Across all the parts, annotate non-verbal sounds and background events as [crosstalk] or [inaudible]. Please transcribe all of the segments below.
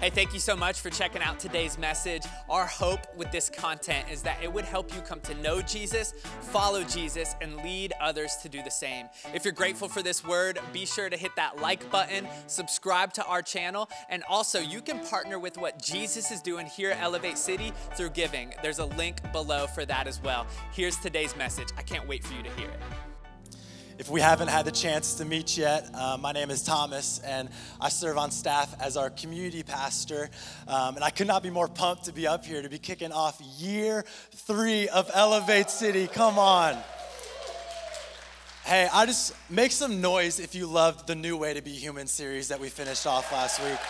Hey, thank you so much for checking out today's message. Our hope with this content is that it would help you come to know Jesus, follow Jesus, and lead others to do the same. If you're grateful for this word, be sure to hit that like button, subscribe to our channel, and also you can partner with what Jesus is doing here at Elevate City through giving. There's a link below for that as well. Here's today's message. I can't wait for you to hear it. If we haven't had the chance to meet yet, uh, my name is Thomas, and I serve on staff as our community pastor. Um, and I could not be more pumped to be up here to be kicking off year three of Elevate City. Come on. Hey, I just make some noise if you loved the New Way to Be Human series that we finished off last week.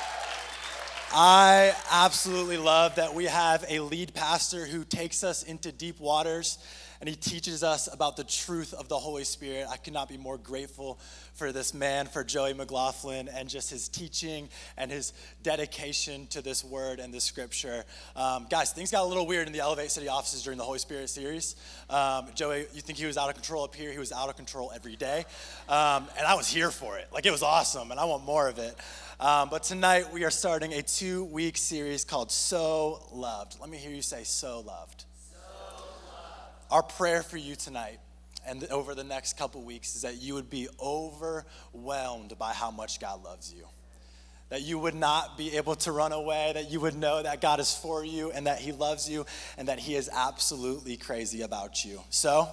I absolutely love that we have a lead pastor who takes us into deep waters and he teaches us about the truth of the Holy Spirit. I could not be more grateful for this man, for Joey McLaughlin, and just his teaching and his dedication to this word and this scripture. Um, guys, things got a little weird in the Elevate City offices during the Holy Spirit series. Um, Joey, you think he was out of control up here? He was out of control every day. Um, and I was here for it. Like, it was awesome, and I want more of it. Um, but tonight we are starting a two week series called So Loved. Let me hear you say, So Loved. Our prayer for you tonight and over the next couple weeks is that you would be overwhelmed by how much God loves you. That you would not be able to run away, that you would know that God is for you and that He loves you and that He is absolutely crazy about you. So,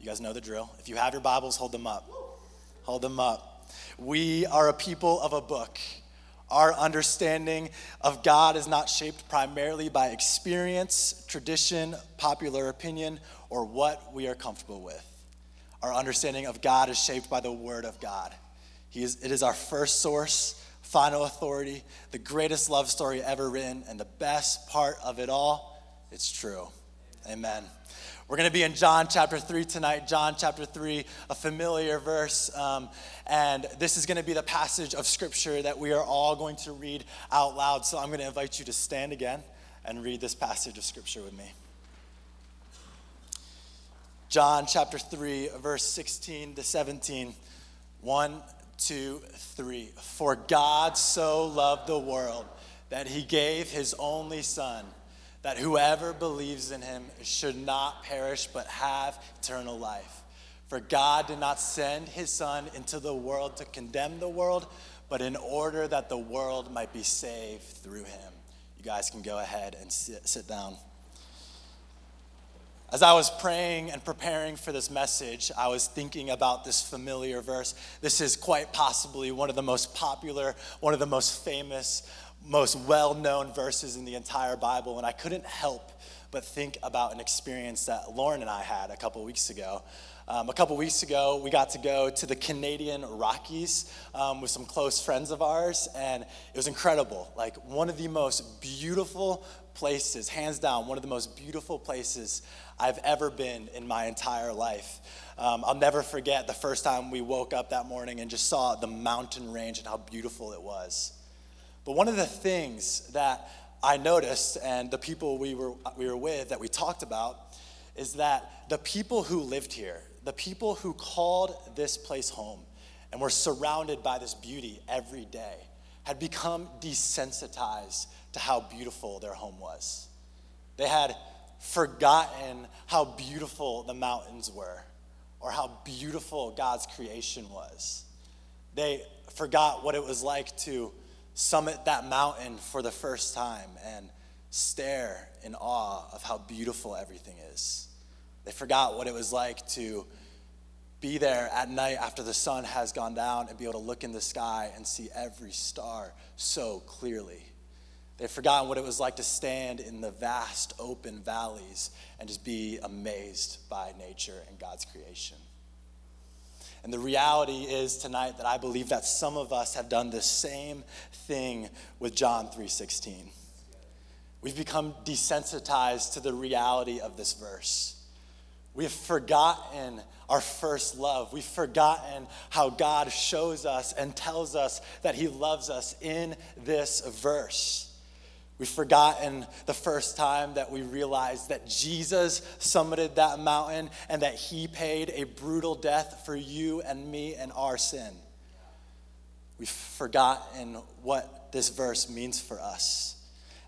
you guys know the drill. If you have your Bibles, hold them up. Hold them up. We are a people of a book. Our understanding of God is not shaped primarily by experience, tradition, popular opinion, or what we are comfortable with. Our understanding of God is shaped by the Word of God. He is, it is our first source, final authority, the greatest love story ever written, and the best part of it all, it's true. Amen. We're going to be in John chapter 3 tonight. John chapter 3, a familiar verse. Um, and this is going to be the passage of scripture that we are all going to read out loud. So I'm going to invite you to stand again and read this passage of scripture with me. John chapter 3, verse 16 to 17. 1, 2, 3. For God so loved the world that he gave his only Son, that whoever believes in him should not perish but have eternal life. For God did not send his Son into the world to condemn the world, but in order that the world might be saved through him. You guys can go ahead and sit, sit down. As I was praying and preparing for this message, I was thinking about this familiar verse. This is quite possibly one of the most popular, one of the most famous, most well known verses in the entire Bible. And I couldn't help but think about an experience that Lauren and I had a couple weeks ago. Um, a couple weeks ago, we got to go to the Canadian Rockies um, with some close friends of ours, and it was incredible. Like, one of the most beautiful places, hands down, one of the most beautiful places I've ever been in my entire life. Um, I'll never forget the first time we woke up that morning and just saw the mountain range and how beautiful it was. But one of the things that I noticed, and the people we were, we were with that we talked about, is that the people who lived here, the people who called this place home and were surrounded by this beauty every day, had become desensitized to how beautiful their home was. They had forgotten how beautiful the mountains were or how beautiful God's creation was. They forgot what it was like to summit that mountain for the first time and stare in awe of how beautiful everything is. They forgot what it was like to be there at night after the sun has gone down and be able to look in the sky and see every star so clearly. They've forgotten what it was like to stand in the vast open valleys and just be amazed by nature and God's creation. And the reality is tonight that I believe that some of us have done the same thing with John 3:16. We've become desensitized to the reality of this verse. We have forgotten our first love. We've forgotten how God shows us and tells us that He loves us in this verse. We've forgotten the first time that we realized that Jesus summited that mountain and that he paid a brutal death for you and me and our sin. We've forgotten what this verse means for us.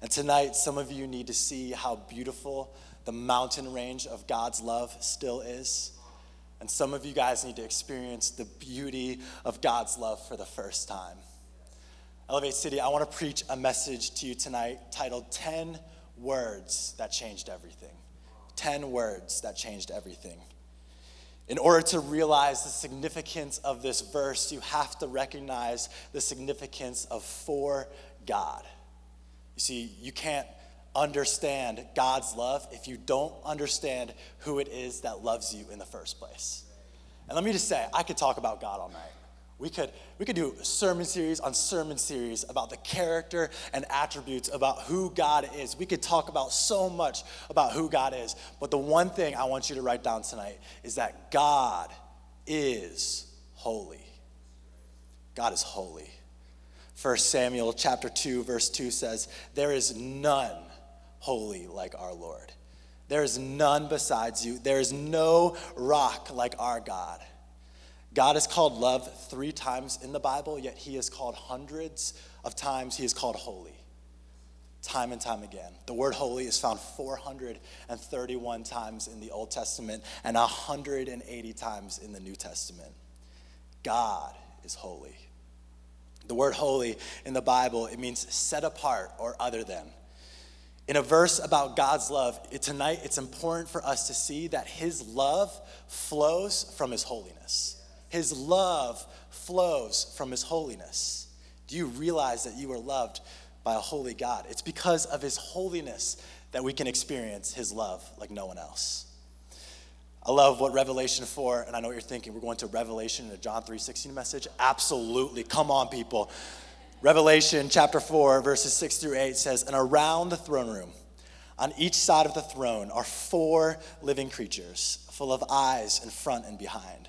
And tonight, some of you need to see how beautiful the mountain range of God's love still is. And some of you guys need to experience the beauty of God's love for the first time. Elevate City, I want to preach a message to you tonight titled 10 Words That Changed Everything. 10 words that changed everything. In order to realize the significance of this verse, you have to recognize the significance of for God. You see, you can't understand God's love if you don't understand who it is that loves you in the first place. And let me just say, I could talk about God all night. We could, we could do sermon series on sermon series about the character and attributes about who God is. We could talk about so much about who God is. But the one thing I want you to write down tonight is that God is holy. God is holy. 1 Samuel chapter 2 verse 2 says, "There is none holy like our Lord. There is none besides you. There is no rock like our God." God is called love three times in the Bible, yet he is called hundreds of times. He is called holy, time and time again. The word holy is found 431 times in the Old Testament and 180 times in the New Testament. God is holy. The word holy in the Bible, it means set apart or other than. In a verse about God's love, it, tonight it's important for us to see that his love flows from his holiness. His love flows from His holiness. Do you realize that you are loved by a holy God? It's because of His holiness that we can experience His love like no one else. I love what Revelation 4, and I know what you're thinking. We're going to Revelation in a John 3:16 message. Absolutely. Come on, people. Revelation chapter 4, verses 6 through 8 says, And around the throne room, on each side of the throne, are four living creatures, full of eyes in front and behind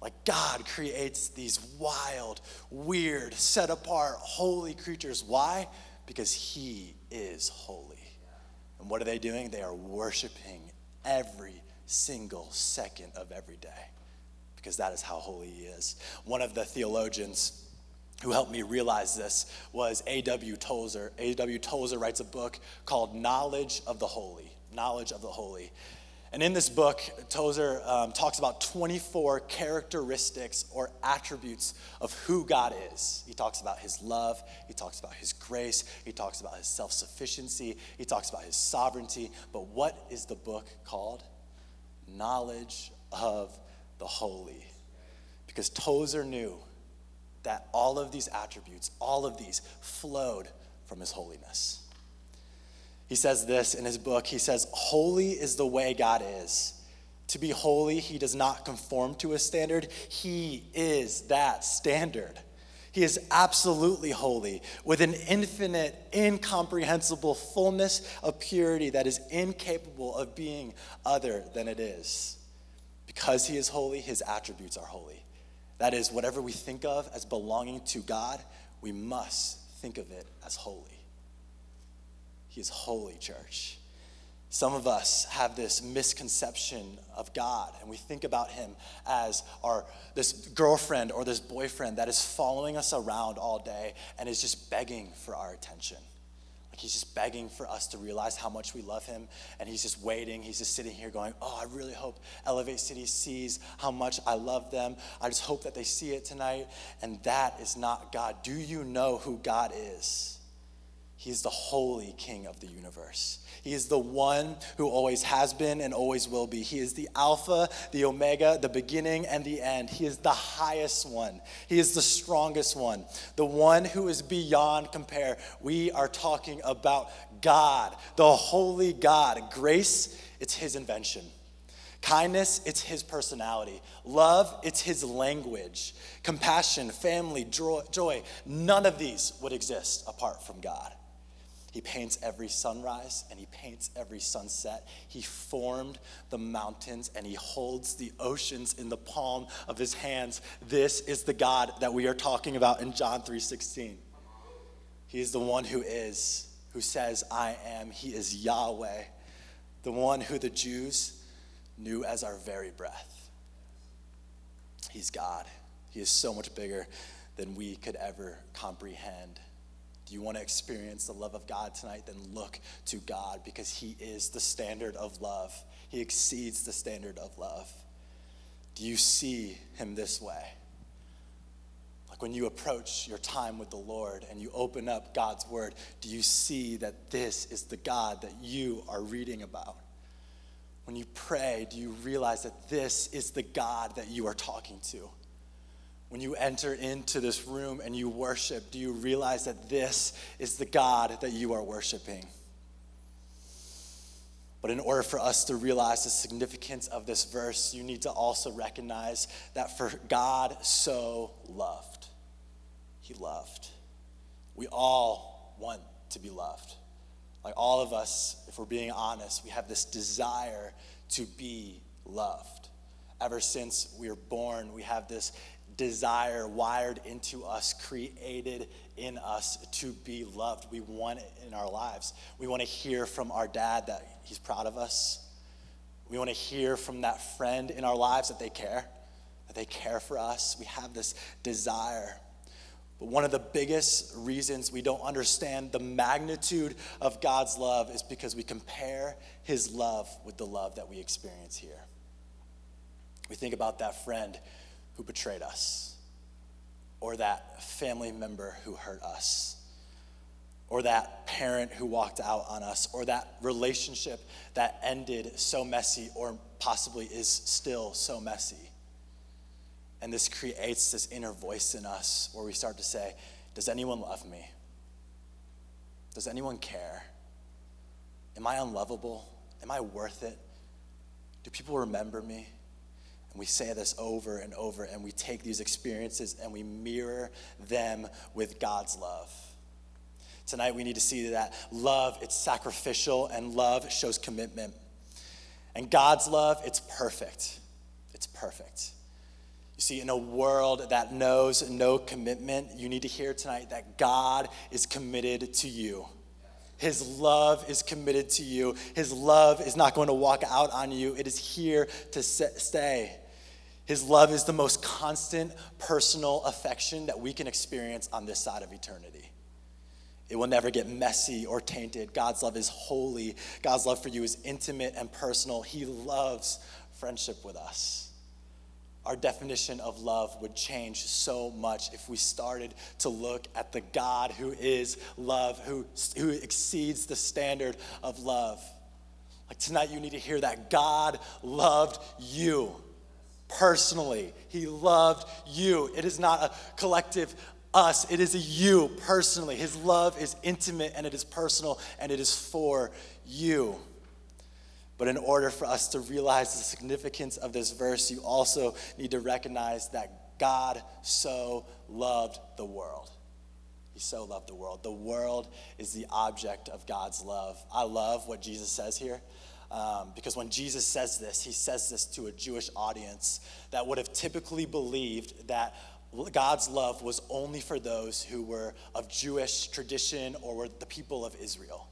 Like God creates these wild, weird, set apart, holy creatures. Why? Because He is holy. And what are they doing? They are worshiping every single second of every day because that is how holy He is. One of the theologians who helped me realize this was A.W. Tozer. A.W. Tozer writes a book called Knowledge of the Holy. Knowledge of the Holy. And in this book, Tozer um, talks about 24 characteristics or attributes of who God is. He talks about his love, he talks about his grace, he talks about his self sufficiency, he talks about his sovereignty. But what is the book called? Knowledge of the Holy. Because Tozer knew that all of these attributes, all of these flowed from his holiness. He says this in his book. He says, Holy is the way God is. To be holy, he does not conform to a standard, he is that standard. He is absolutely holy with an infinite, incomprehensible fullness of purity that is incapable of being other than it is. Because he is holy, his attributes are holy. That is, whatever we think of as belonging to God, we must think of it as holy. He is holy, church. Some of us have this misconception of God, and we think about Him as our this girlfriend or this boyfriend that is following us around all day and is just begging for our attention. Like He's just begging for us to realize how much we love Him, and He's just waiting. He's just sitting here going, "Oh, I really hope Elevate City sees how much I love them. I just hope that they see it tonight." And that is not God. Do you know who God is? He's the holy king of the universe. He is the one who always has been and always will be. He is the Alpha, the Omega, the beginning and the end. He is the highest one. He is the strongest one, the one who is beyond compare. We are talking about God, the holy God. Grace, it's his invention. Kindness, it's his personality. Love, it's his language. Compassion, family, joy, none of these would exist apart from God. He paints every sunrise and he paints every sunset. He formed the mountains and he holds the oceans in the palm of his hands. This is the God that we are talking about in John 3:16. He is the one who is, who says, I am. He is Yahweh, the one who the Jews knew as our very breath. He's God. He is so much bigger than we could ever comprehend. You want to experience the love of God tonight? Then look to God because He is the standard of love. He exceeds the standard of love. Do you see Him this way? Like when you approach your time with the Lord and you open up God's Word, do you see that this is the God that you are reading about? When you pray, do you realize that this is the God that you are talking to? When you enter into this room and you worship, do you realize that this is the God that you are worshiping? But in order for us to realize the significance of this verse, you need to also recognize that for God so loved, He loved. We all want to be loved. Like all of us, if we're being honest, we have this desire to be loved. Ever since we were born, we have this desire wired into us, created in us to be loved. We want it in our lives. We want to hear from our dad that he's proud of us. We want to hear from that friend in our lives that they care, that they care for us. We have this desire. But one of the biggest reasons we don't understand the magnitude of God's love is because we compare his love with the love that we experience here. We think about that friend who betrayed us, or that family member who hurt us, or that parent who walked out on us, or that relationship that ended so messy or possibly is still so messy. And this creates this inner voice in us where we start to say, Does anyone love me? Does anyone care? Am I unlovable? Am I worth it? Do people remember me? And we say this over and over, and we take these experiences and we mirror them with God's love. Tonight, we need to see that love, it's sacrificial, and love shows commitment. And God's love, it's perfect. It's perfect. You see, in a world that knows no commitment, you need to hear tonight that God is committed to you. His love is committed to you. His love is not going to walk out on you, it is here to stay. His love is the most constant personal affection that we can experience on this side of eternity. It will never get messy or tainted. God's love is holy. God's love for you is intimate and personal. He loves friendship with us. Our definition of love would change so much if we started to look at the God who is love, who, who exceeds the standard of love. Like tonight, you need to hear that God loved you personally. He loved you. It is not a collective us, it is a you personally. His love is intimate and it is personal and it is for you. But in order for us to realize the significance of this verse, you also need to recognize that God so loved the world. He so loved the world. The world is the object of God's love. I love what Jesus says here. Um, because when Jesus says this, he says this to a Jewish audience that would have typically believed that God's love was only for those who were of Jewish tradition or were the people of Israel.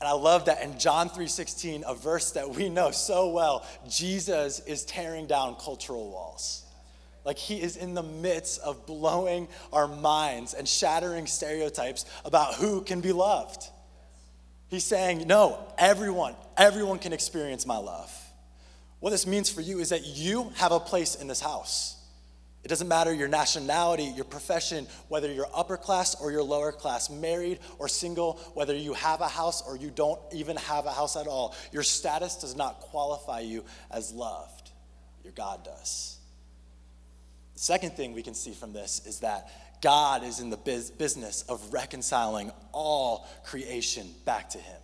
And I love that in John 3:16, a verse that we know so well, Jesus is tearing down cultural walls. Like he is in the midst of blowing our minds and shattering stereotypes about who can be loved. He's saying, no, everyone, everyone can experience my love. What this means for you is that you have a place in this house. It doesn't matter your nationality, your profession, whether you're upper class or you're lower class, married or single, whether you have a house or you don't even have a house at all. Your status does not qualify you as loved. Your God does. The second thing we can see from this is that God is in the business of reconciling all creation back to Him.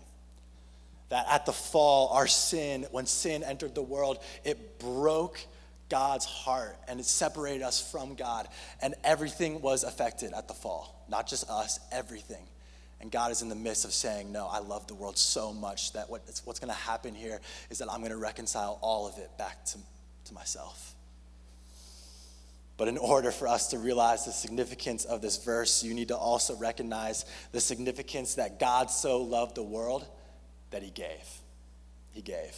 That at the fall, our sin, when sin entered the world, it broke God's heart and it separated us from God. And everything was affected at the fall. Not just us, everything. And God is in the midst of saying, No, I love the world so much that what, what's going to happen here is that I'm going to reconcile all of it back to, to myself. But in order for us to realize the significance of this verse, you need to also recognize the significance that God so loved the world that He gave. He gave.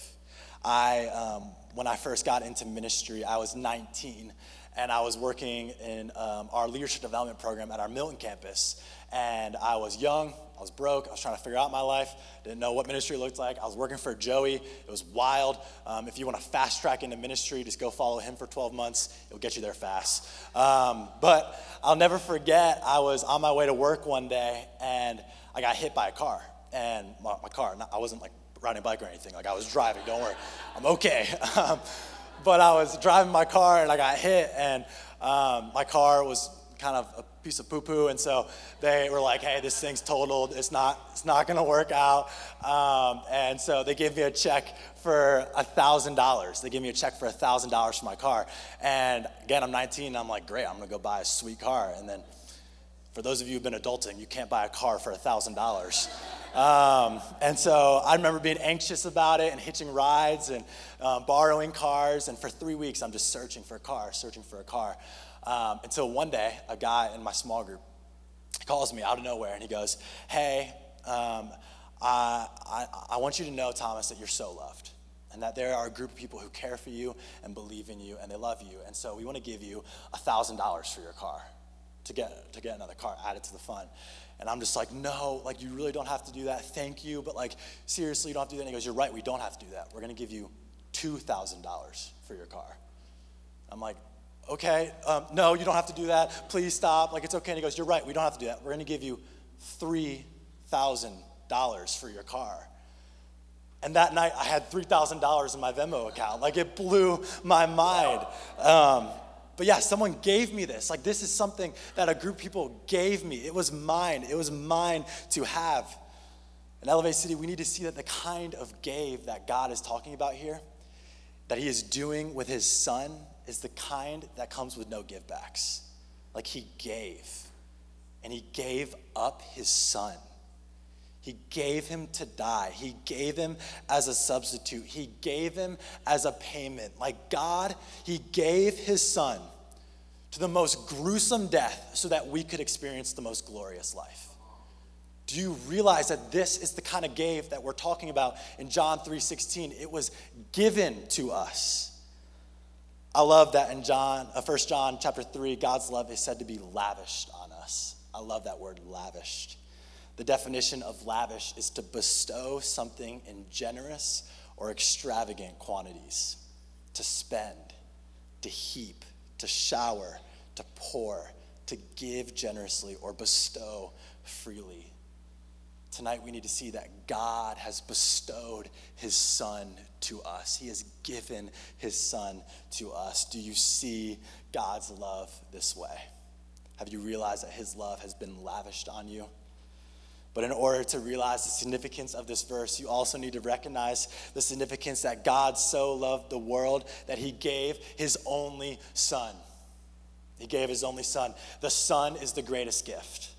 I, um, when I first got into ministry, I was 19 and I was working in um, our leadership development program at our Milton campus. And I was young, I was broke, I was trying to figure out my life, didn't know what ministry looked like. I was working for Joey, it was wild. Um, if you want to fast track into ministry, just go follow him for 12 months, it'll get you there fast. Um, but I'll never forget, I was on my way to work one day and I got hit by a car. And my, my car, I wasn't like riding a bike or anything, like I was driving, don't worry, I'm okay. [laughs] Um, but I was driving my car and I got hit, and um, my car was kind of a piece of poo-poo, and so they were like, "Hey, this thing's totaled. It's not. It's not to work out." Um, and so they gave me a check for a thousand dollars. They gave me a check for a thousand dollars for my car. And again, I'm 19. I'm like, "Great, I'm to go buy a sweet car." And then, for those of you who've been adulting, you can't buy a car for a thousand dollars. Um, and so I remember being anxious about it and hitching rides and um, borrowing cars. And for three weeks, I'm just searching for a car, searching for a car. Um, until one day, a guy in my small group calls me out of nowhere and he goes, Hey, um, I, I, I want you to know, Thomas, that you're so loved and that there are a group of people who care for you and believe in you and they love you. And so we want to give you $1,000 for your car to get, to get another car added to the fund. And I'm just like, no, like you really don't have to do that. Thank you. But like, seriously, you don't have to do that. And he goes, you're right, we don't have to do that. We're to give you $2,000 for your car. I'm like, okay, um, no, you don't have to do that. Please stop. Like, it's okay. And he goes, you're right, we don't have to do that. We're to give you $3,000 for your car. And that night, I had $3,000 in my Venmo account. Like, it blew my mind. Um, but yeah, someone gave me this. Like, this is something that a group of people gave me. It was mine. It was mine to have. In Elevate City, we need to see that the kind of gave that God is talking about here, that He is doing with His Son, is the kind that comes with no givebacks. Like, He gave, and He gave up His Son. He gave him to die. He gave him as a substitute. He gave him as a payment. Like God, He gave His Son to the most gruesome death so that we could experience the most glorious life. Do you realize that this is the kind of gave that we're talking about in John 3:16? It was given to us. I love that in John, uh, 1 John chapter 3, God's love is said to be lavished on us. I love that word lavished. The definition of lavish is to bestow something in generous or extravagant quantities, to spend, to heap, to shower, to pour, to give generously or bestow freely. Tonight, we need to see that God has bestowed his son to us. He has given his son to us. Do you see God's love this way? Have you realized that his love has been lavished on you? But in order to realize the significance of this verse, you also need to recognize the significance that God so loved the world that he gave his only son. He gave his only son. The son is the greatest gift.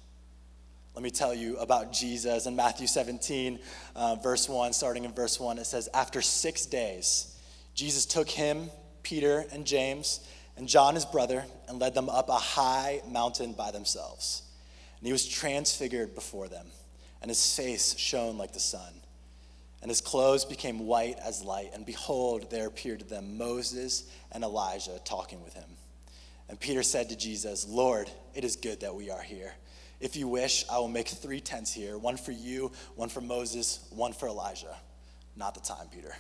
Let me tell you about Jesus. In Matthew 17, uh, verse 1, starting in verse 1, it says, After six days, Jesus took him, Peter, and James, and John, his brother, and led them up a high mountain by themselves. And he was transfigured before them and his face shone like the sun. And his clothes became white as light. And behold, there appeared to them Moses and Elijah talking with him. And Peter said to Jesus, Lord, it is good that we are here. If you wish, I will make three tents here one for you, one for Moses, one for Elijah. Not the time, Peter.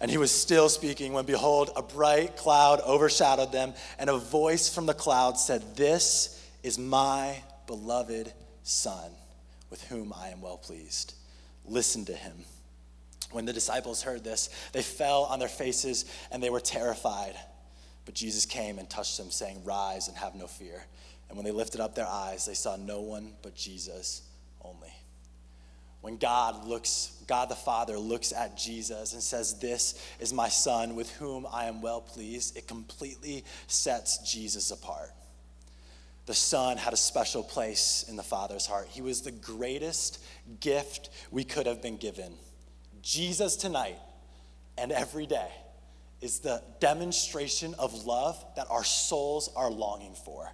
And he was still speaking when, behold, a bright cloud overshadowed them, and a voice from the cloud said, This is my beloved Son with whom I am well pleased. Listen to him. When the disciples heard this, they fell on their faces and they were terrified. But Jesus came and touched them, saying, Rise and have no fear. And when they lifted up their eyes, they saw no one but Jesus only. when God looks, God the Father looks at Jesus and says, This is my son with whom I am well pleased, it completely sets Jesus apart. The Son had a special place in the Father's heart. He was the greatest gift we could have been given. Jesus tonight and every day is the demonstration of love that our souls are longing for.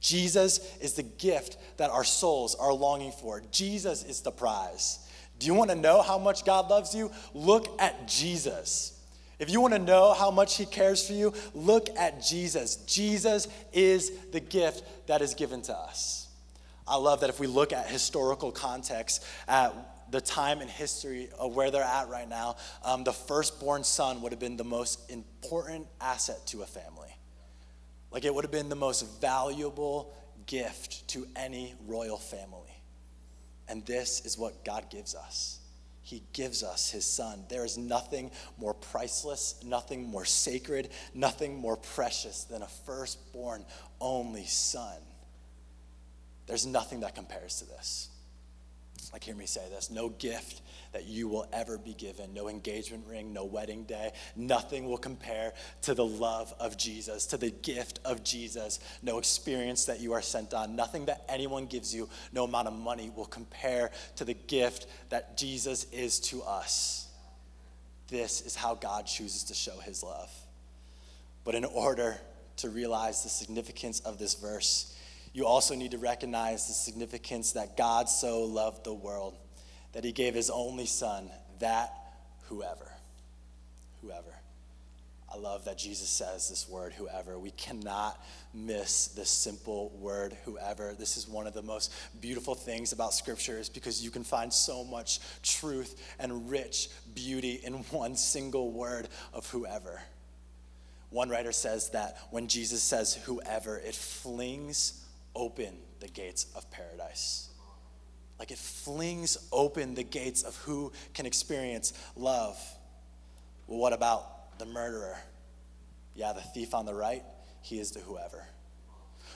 Jesus is the gift that our souls are longing for. Jesus is the prize. Do you want to know how much God loves you? Look at Jesus. If you want to know how much He cares for you, look at Jesus. Jesus is the gift that is given to us. I love that if we look at historical context, at the time in history of where they're at right now, um, the firstborn son would have been the most important asset to a family. Like it would have been the most valuable gift to any royal family. And this is what God gives us. He gives us his son. There is nothing more priceless, nothing more sacred, nothing more precious than a firstborn only son. There's nothing that compares to this. Like, hear me say this no gift that you will ever be given, no engagement ring, no wedding day, nothing will compare to the love of Jesus, to the gift of Jesus, no experience that you are sent on, nothing that anyone gives you, no amount of money will compare to the gift that Jesus is to us. This is how God chooses to show his love. But in order to realize the significance of this verse, you also need to recognize the significance that God so loved the world that he gave his only son, that whoever, whoever. I love that Jesus says this word, whoever. We cannot miss this simple word, whoever. This is one of the most beautiful things about Scripture, is because you can find so much truth and rich beauty in one single word of whoever. One writer says that when Jesus says whoever, it flings open the gates of paradise. Like it flings open the gates of who can experience love. Well, what about the murderer? Yeah, the thief on the right, he is the whoever.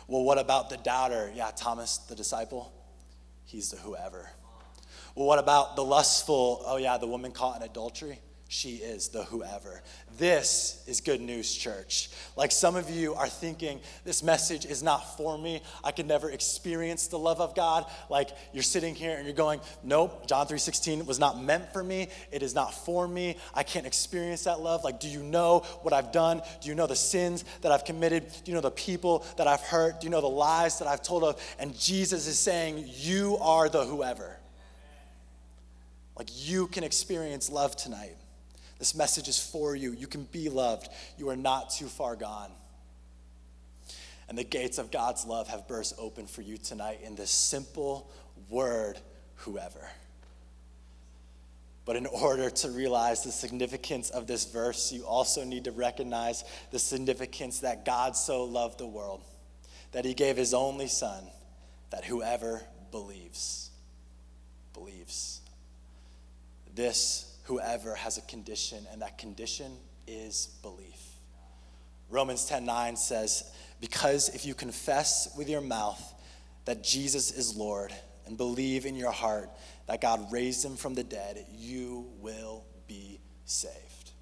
Well, what about the doubter? Yeah, Thomas, the disciple, he's the whoever. Well, what about the lustful? Oh, yeah, the woman caught in adultery she is the whoever. This is good news, church. Like some of you are thinking, this message is not for me. I could never experience the love of God. Like you're sitting here and you're going, nope, John 3:16 was not meant for me. It is not for me. I can't experience that love. Like, do you know what I've done? Do you know the sins that I've committed? Do you know the people that I've hurt? Do you know the lies that I've told of? And Jesus is saying, you are the whoever. Like you can experience love tonight. This message is for you. You can be loved. You are not too far gone. And the gates of God's love have burst open for you tonight in this simple word, whoever. But in order to realize the significance of this verse, you also need to recognize the significance that God so loved the world, that he gave his only son, that whoever believes, believes. This whoever has a condition, and that condition is belief. Romans 10:9 says, "Because if you confess with your mouth that Jesus is Lord and believe in your heart that God raised him from the dead, you will be saved."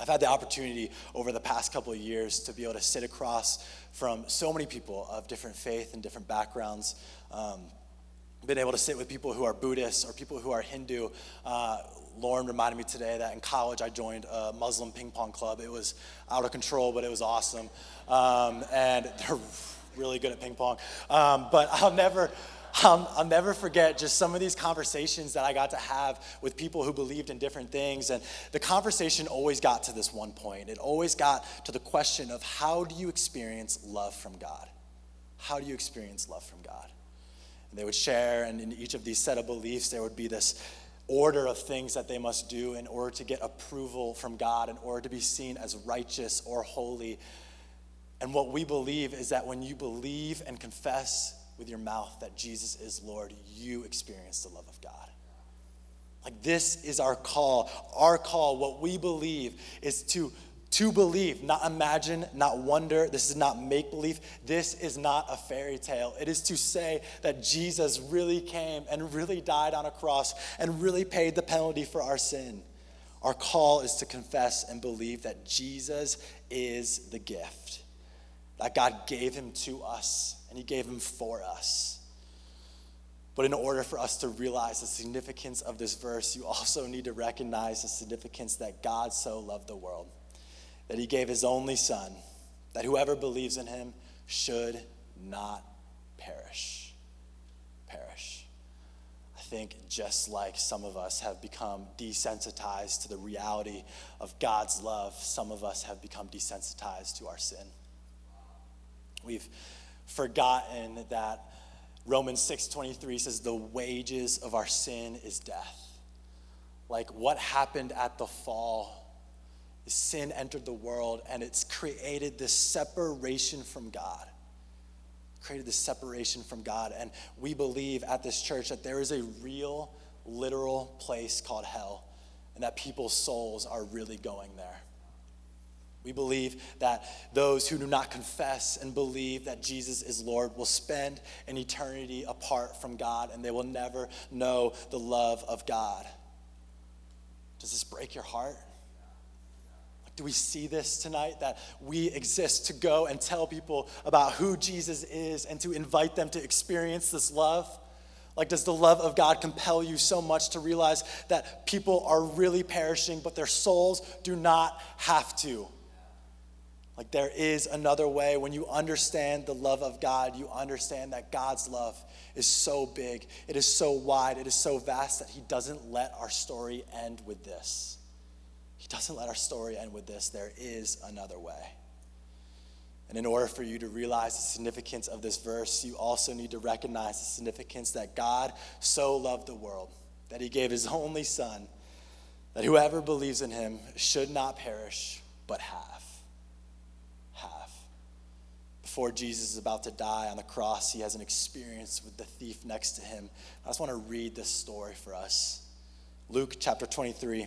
I've had the opportunity over the past couple of years to be able to sit across from so many people of different faith and different backgrounds. Um, been able to sit with people who are Buddhists or people who are Hindu. Uh, Lauren reminded me today that in college I joined a Muslim ping pong club. It was out of control, but it was awesome. Um, and [laughs] they're really good at ping pong. Um, but I'll never. I'll, I'll, never forget just some of these conversations that I got to have with people who believed in different things. And the conversation always got to this one point. It always got to the question of how do you experience love from God? How do you experience love from God? And they would share, and in each of these set of beliefs, there would be this order of things that they must do in order to get approval from God, in order to be seen as righteous or holy. And what we believe is that when you believe and confess with your mouth that Jesus is Lord, you experience the love of God. Like, this is our call. Our call, what we believe, is to To believe, not imagine, not wonder. This is not make believe. This is not a fairy tale. It is to say that Jesus really came and really died on a cross and really paid the penalty for our sin. Our call is to confess and believe that Jesus is the gift, that God gave him to us and he gave him for us. But in order for us to realize the significance of this verse, you also need to recognize the significance that God so loved the world that he gave his only son, that whoever believes in him should not perish. Perish. I think just like some of us have become desensitized to the reality of God's love, some of us have become desensitized to our sin. We've forgotten that Romans 6:23 says the wages of our sin is death. Like what happened at the fall sin entered the world and it's created this separation from God. Created this separation from God. And we believe at this church that there is a real, literal place called hell and that people's souls are really going there. We believe that those who do not confess and believe that Jesus is Lord will spend an eternity apart from God and they will never know the love of God. Does this break your heart? Do we see this tonight? That we exist to go and tell people about who Jesus is and to invite them to experience this love? Like, does the love of God compel you so much to realize that people are really perishing, but their souls do not have to? Like, there is another way. When you understand the love of God, you understand that God's love is so big, it is so wide, it is so vast that He doesn't let our story end with this. He doesn't let our story end with this. There is another way. And in order for you to realize the significance of this verse, you also need to recognize the significance that God so loved the world that he gave his only son, that whoever believes in him should not perish, but have. Have. Before Jesus is about to die on the cross, he has an experience with the thief next to him. I just want to read this story for us. Luke chapter 23.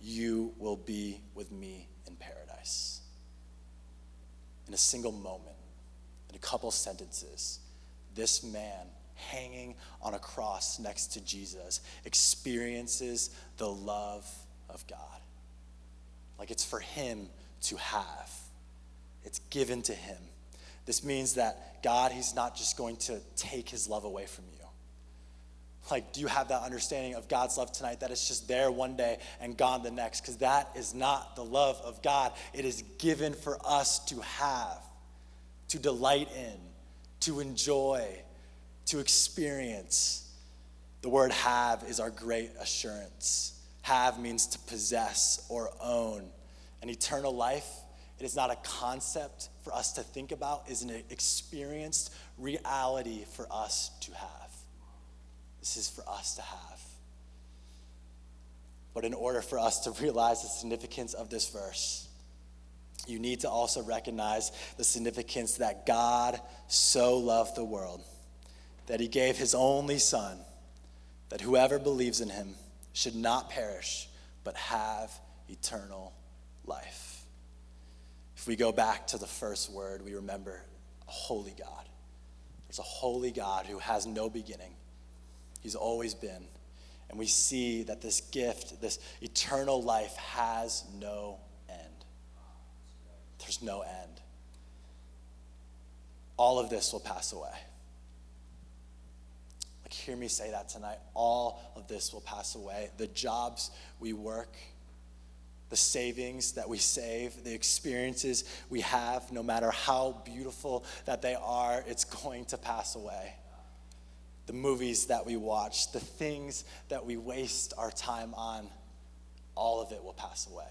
you will be with me in paradise. In a single moment, in a couple sentences, this man hanging on a cross next to Jesus experiences the love of God. Like it's for him to have, it's given to him. This means that God, He's not just going to take His love away from you. Like, do you have that understanding of God's love tonight that it's just there one day and gone the next? Because that is not the love of God. It is given for us to have, to delight in, to enjoy, to experience. The word have is our great assurance. Have means to possess or own. An eternal life, it is not a concept for us to think about, it is an experienced reality for us to have. This is for us to have. But in order for us to realize the significance of this verse, you need to also recognize the significance that God so loved the world that he gave his only Son, that whoever believes in him should not perish, but have eternal life. If we go back to the first word, we remember a holy God. There's a holy God who has no beginning He's always been. And we see that this gift, this eternal life, has no end. There's no end. All of this will pass away. Like, hear me say that tonight. All of this will pass away. The jobs we work, the savings that we save, the experiences we have, no matter how beautiful that they are, it's going to pass away the movies that we watch, the things that we waste our time on, all of it will pass away.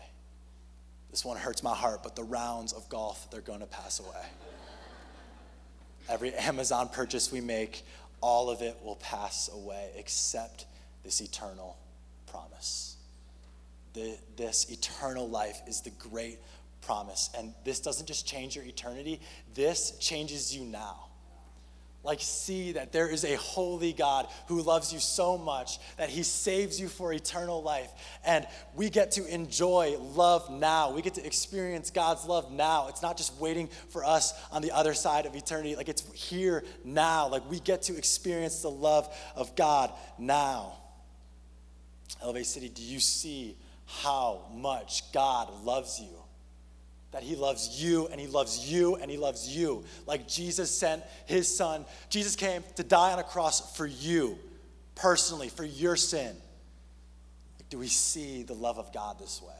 This one hurts my heart, but the rounds of golf, they're going to pass away. Every Amazon purchase we make, all of it will pass away except this eternal promise. The, this eternal life is the great promise. And this doesn't just change your eternity, this changes you now. Like, see that there is a holy God who loves you so much that he saves you for eternal life. And we get to enjoy love now. We get to experience God's love now. It's not just waiting for us on the other side of eternity, like, it's here now. Like, we get to experience the love of God now. Elevate City, do you see how much God loves you? That he loves you and he loves you and he loves you. Like Jesus sent his son. Jesus came to die on a cross for you, personally, for your sin. Like, do we see the love of God this way?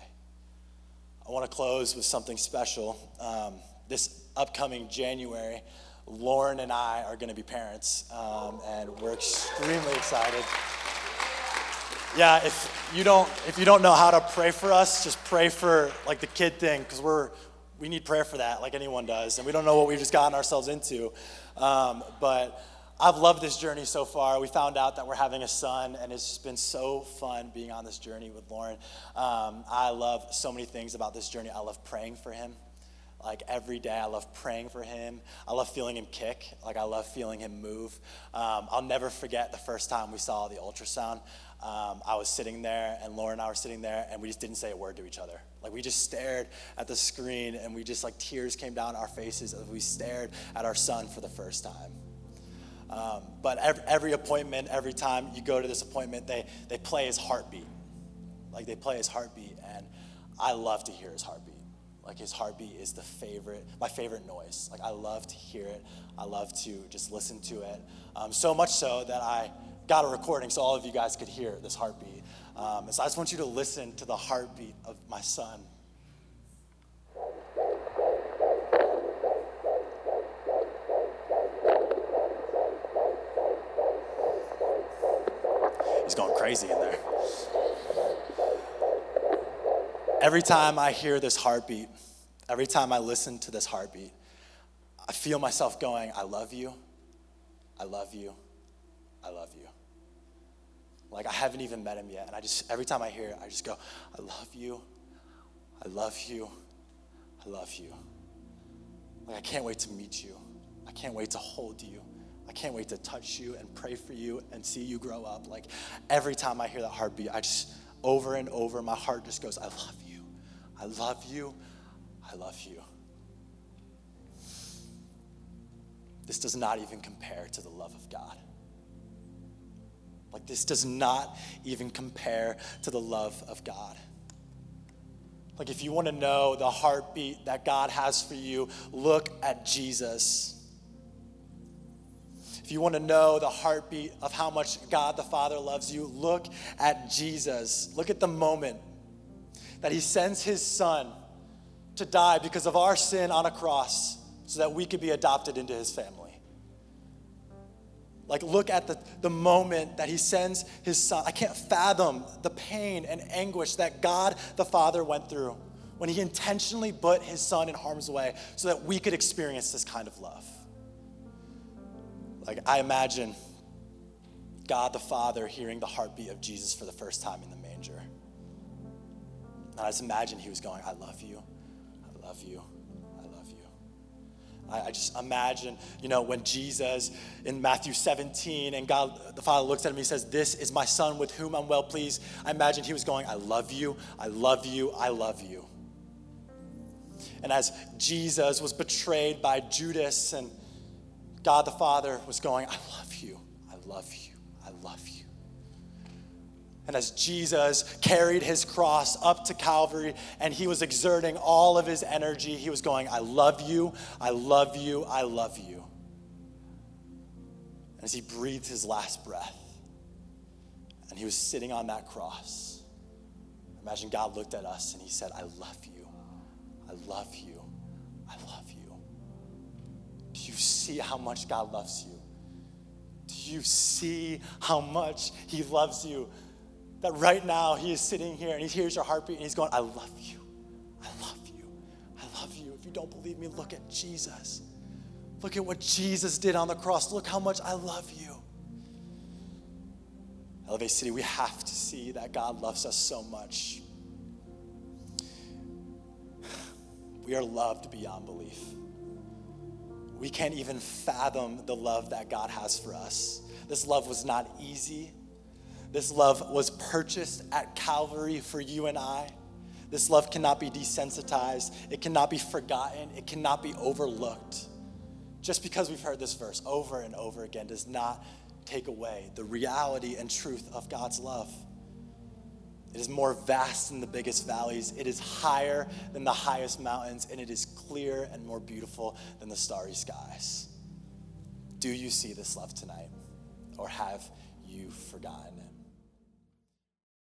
I want to close with something special. Um, this upcoming January, Lauren and I are going to be parents, um, and we're extremely excited. Yeah, if you don't if you don't know how to pray for us, just pray for like the kid thing because we're we need prayer for that, like anyone does, and we don't know what we've just gotten ourselves into. Um, but I've loved this journey so far. We found out that we're having a son, and it's just been so fun being on this journey with Lauren. Um, I love so many things about this journey. I love praying for him. Like every day, I love praying for him. I love feeling him kick. Like I love feeling him move. Um, I'll never forget the first time we saw the ultrasound. Um, I was sitting there, and Laura and I were sitting there, and we just didn't say a word to each other. Like we just stared at the screen, and we just like tears came down our faces as we stared at our son for the first time. Um, but every, every, appointment, every time you go to this appointment, they, they play his heartbeat. Like they play his heartbeat, and I love to hear his heartbeat. Like his heartbeat is the favorite, my favorite noise. Like I love to hear it. I love to just listen to it. Um, so much so that I got a recording so all of you guys could hear this heartbeat. Um, so I just want you to listen to the heartbeat of my son. He's going crazy in there. Every time I hear this heartbeat, every time I listen to this heartbeat, I feel myself going, I love you, I love you, I love you. Like I haven't even met him yet. And I just, every time I hear it, I just go, I love you, I love you, I love you. Like I can't wait to meet you. I can't wait to hold you. I can't wait to touch you and pray for you and see you grow up. Like every time I hear that heartbeat, I just, over and over, my heart just goes, I love you. I love you. I love you. This does not even compare to the love of God. Like, this does not even compare to the love of God. Like, if you want to know the heartbeat that God has for you, look at Jesus. If you want to know the heartbeat of how much God the Father loves you, look at Jesus. Look at the moment that he sends his son to die because of our sin on a cross so that we could be adopted into his family. Like, look at the, the moment that he sends his son. I can't fathom the pain and anguish that God the Father went through when he intentionally put his son in harm's way so that we could experience this kind of love. Like, I imagine God the Father hearing the heartbeat of Jesus for the first time in the manger. And I just imagine he was going, I love you. I love you. I love you. I, I just imagine, you know, when Jesus in Matthew 17 and God the Father looks at him, he says, This is my son with whom I'm well pleased. I imagine he was going, I love you. I love you. I love you. And as Jesus was betrayed by Judas and God the Father was going, I love you. I love you. I love you. And as Jesus carried his cross up to Calvary and he was exerting all of his energy, he was going, I love you, I love you, I love you. And as he breathed his last breath and he was sitting on that cross, imagine God looked at us and he said, I love you, I love you, I love you. Do you see how much God loves you? Do you see how much he loves you? That right now he is sitting here and he hears your heartbeat and he's going, I love you. I love you. I love you. If you don't believe me, look at Jesus. Look at what Jesus did on the cross. Look how much I love you. Elevate City, we have to see that God loves us so much. We are loved beyond belief. We can't even fathom the love that God has for us. This love was not easy. This love was purchased at Calvary for you and I. This love cannot be desensitized, it cannot be forgotten, it cannot be overlooked. Just because we've heard this verse over and over again does not take away the reality and truth of God's love. It is more vast than the biggest valleys. It is higher than the highest mountains, and it is clear and more beautiful than the starry skies. Do you see this love tonight, or have you forgotten